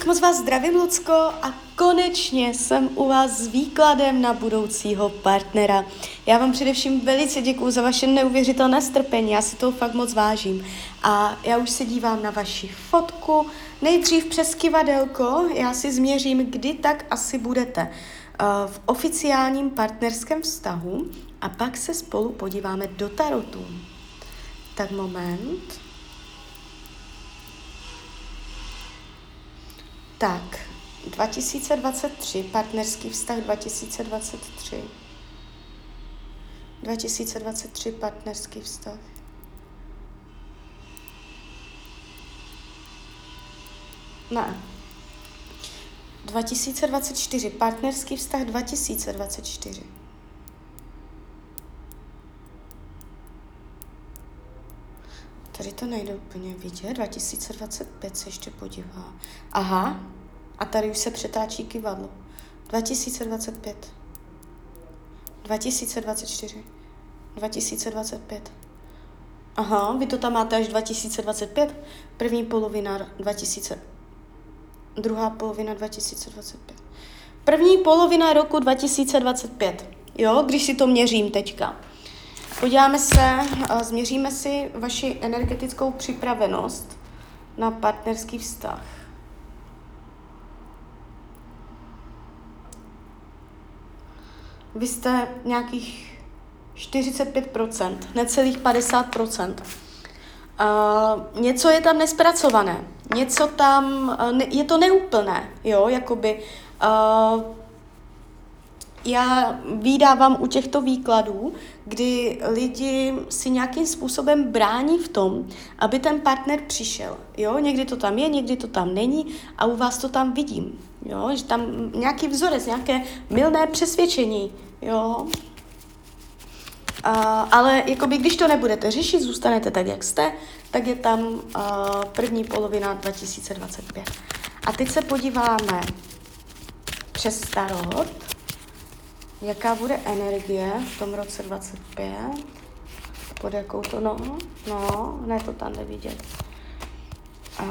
tak moc vás zdravím, Lucko, a konečně jsem u vás s výkladem na budoucího partnera. Já vám především velice děkuji za vaše neuvěřitelné strpení, já si toho fakt moc vážím. A já už se dívám na vaši fotku, nejdřív přes kivadelko, já si změřím, kdy tak asi budete uh, v oficiálním partnerském vztahu a pak se spolu podíváme do tarotu. Tak moment. Tak, 2023, partnerský vztah 2023. 2023, partnerský vztah. Ne. 2024, partnerský vztah 2024. Tady to nejde úplně vidět. 2025 se ještě podívá. Aha. A tady už se přetáčí kivadlo. 2025. 2024. 2025. Aha, vy to tam máte až 2025. První polovina 2000. Druhá polovina 2025. První polovina roku 2025. Jo, když si to měřím teďka. Podíváme se, změříme si vaši energetickou připravenost na partnerský vztah. Vy jste nějakých 45%, necelých 50%. Uh, něco je tam nespracované, něco tam, uh, ne, je to neúplné, jo, jakoby uh, já vydávám u těchto výkladů, kdy lidi si nějakým způsobem brání v tom, aby ten partner přišel. Jo? Někdy to tam je, někdy to tam není a u vás to tam vidím. Jo? Že tam nějaký vzorec, nějaké milné přesvědčení. Jo? A, ale jakoby, když to nebudete řešit, zůstanete tak, jak jste, tak je tam uh, první polovina 2025. A teď se podíváme přes Starot Jaká bude energie v tom roce 25? Pod jakou to, no, no, ne, to tam nevidět. A...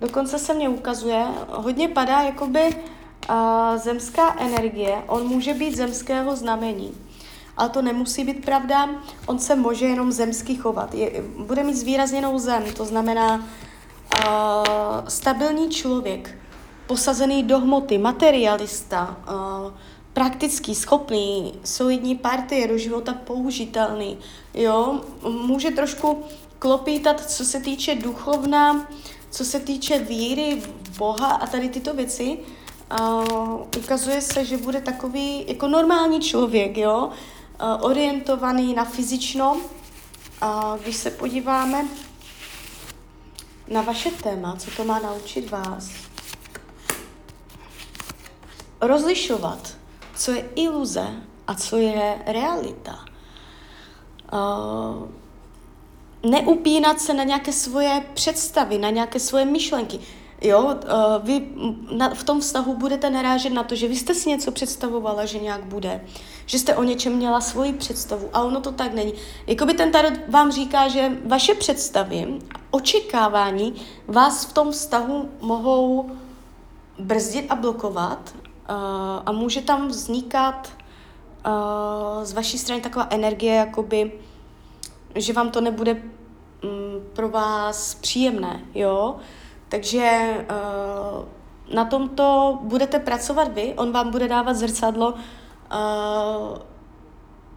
Dokonce se mně ukazuje, hodně padá jakoby uh, zemská energie, on může být zemského znamení. Ale to nemusí být pravda, on se může jenom zemsky chovat. Je, bude mít zvýrazněnou zem, to znamená uh, stabilní člověk posazený do hmoty, materialista, uh, praktický, schopný, solidní partie do života použitelný, jo, může trošku klopítat, co se týče duchovna, co se týče víry Boha a tady tyto věci. Uh, ukazuje se, že bude takový jako normální člověk, jo, uh, orientovaný na fyzično. Uh, když se podíváme na vaše téma, co to má naučit vás, rozlišovat, co je iluze a co je realita. Uh, neupínat se na nějaké svoje představy, na nějaké svoje myšlenky. Jo, uh, vy v tom vztahu budete narážet na to, že vy jste si něco představovala, že nějak bude, že jste o něčem měla svoji představu a ono to tak není. Jakoby ten tarot vám říká, že vaše představy, očekávání vás v tom vztahu mohou brzdit a blokovat Uh, a může tam vznikat uh, z vaší strany taková energie, jakoby, že vám to nebude um, pro vás příjemné, jo? Takže uh, na tomto budete pracovat vy, on vám bude dávat zrcadlo, uh,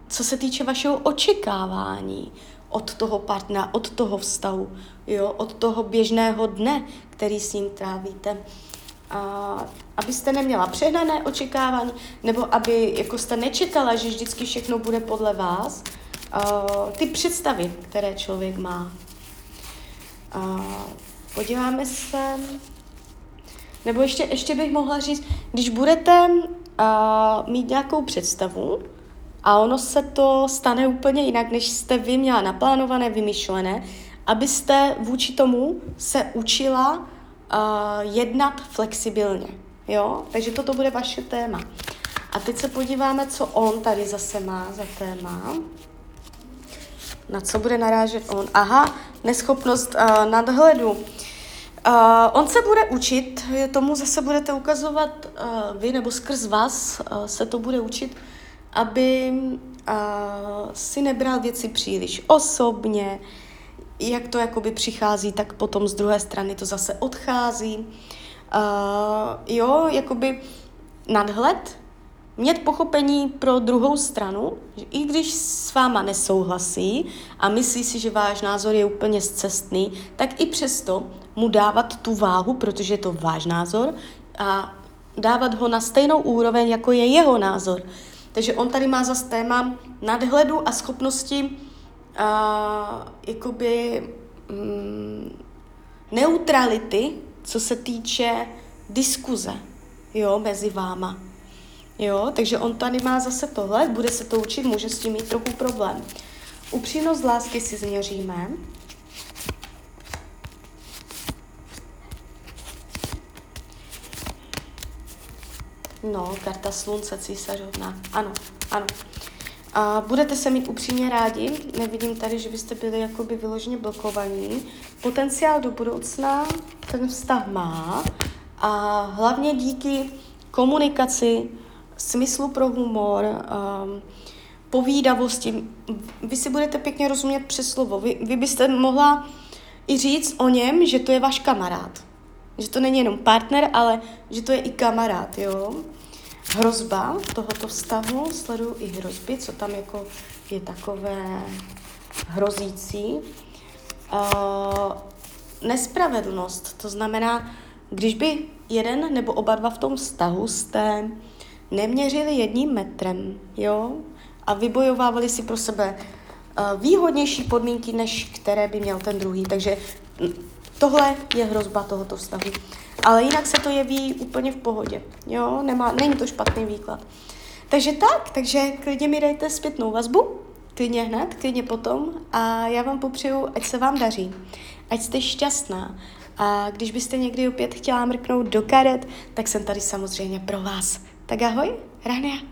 co se týče vašeho očekávání od toho partnera, od toho vztahu, jo? od toho běžného dne, který s ním trávíte a, abyste neměla přehnané očekávání, nebo aby jako jste nečekala, že vždycky všechno bude podle vás, a, ty představy, které člověk má. A, podíváme se, nebo ještě, ještě bych mohla říct, když budete a, mít nějakou představu a ono se to stane úplně jinak, než jste vy měla naplánované, vymyšlené, abyste vůči tomu se učila uh, jednat flexibilně. Jo? Takže toto bude vaše téma. A teď se podíváme, co on tady zase má za téma. Na co bude narážet on? Aha, neschopnost uh, nadhledu. Uh, on se bude učit, tomu zase budete ukazovat uh, vy, nebo skrz vás uh, se to bude učit, aby uh, si nebral věci příliš osobně, jak to jakoby přichází, tak potom z druhé strany to zase odchází. Uh, jo, jakoby nadhled, mít pochopení pro druhou stranu, že i když s váma nesouhlasí a myslí si, že váš názor je úplně zcestný, tak i přesto mu dávat tu váhu, protože je to váš názor a dávat ho na stejnou úroveň, jako je jeho názor. Takže on tady má zase téma nadhledu a schopnosti a, jakoby mm, neutrality, co se týče diskuze jo, mezi váma. Jo, takže on tady má zase tohle, bude se to učit, může s tím mít trochu problém. Upřímnost lásky si změříme. No, karta slunce, císařovna. Ano, ano. A budete se mít upřímně rádi, nevidím tady, že byste byli jakoby vyloženě blokovaní. Potenciál do budoucna ten vztah má a hlavně díky komunikaci, smyslu pro humor, um, povídavosti. Vy si budete pěkně rozumět přes slovo. Vy, vy byste mohla i říct o něm, že to je váš kamarád. Že to není jenom partner, ale že to je i kamarád, jo. Hrozba tohoto vztahu, sleduju i hrozby, co tam jako je takové hrozící. Uh, nespravedlnost, to znamená, když by jeden nebo oba dva v tom vztahu jste neměřili jedním metrem, jo, a vybojovávali si pro sebe uh, výhodnější podmínky, než které by měl ten druhý. Takže tohle je hrozba tohoto vztahu. Ale jinak se to jeví úplně v pohodě, jo, Nemá, není to špatný výklad. Takže tak, takže klidně mi dejte zpětnou vazbu, klidně hned, klidně potom a já vám popřeju, ať se vám daří, ať jste šťastná a když byste někdy opět chtěla mrknout do karet, tak jsem tady samozřejmě pro vás. Tak ahoj, Rania.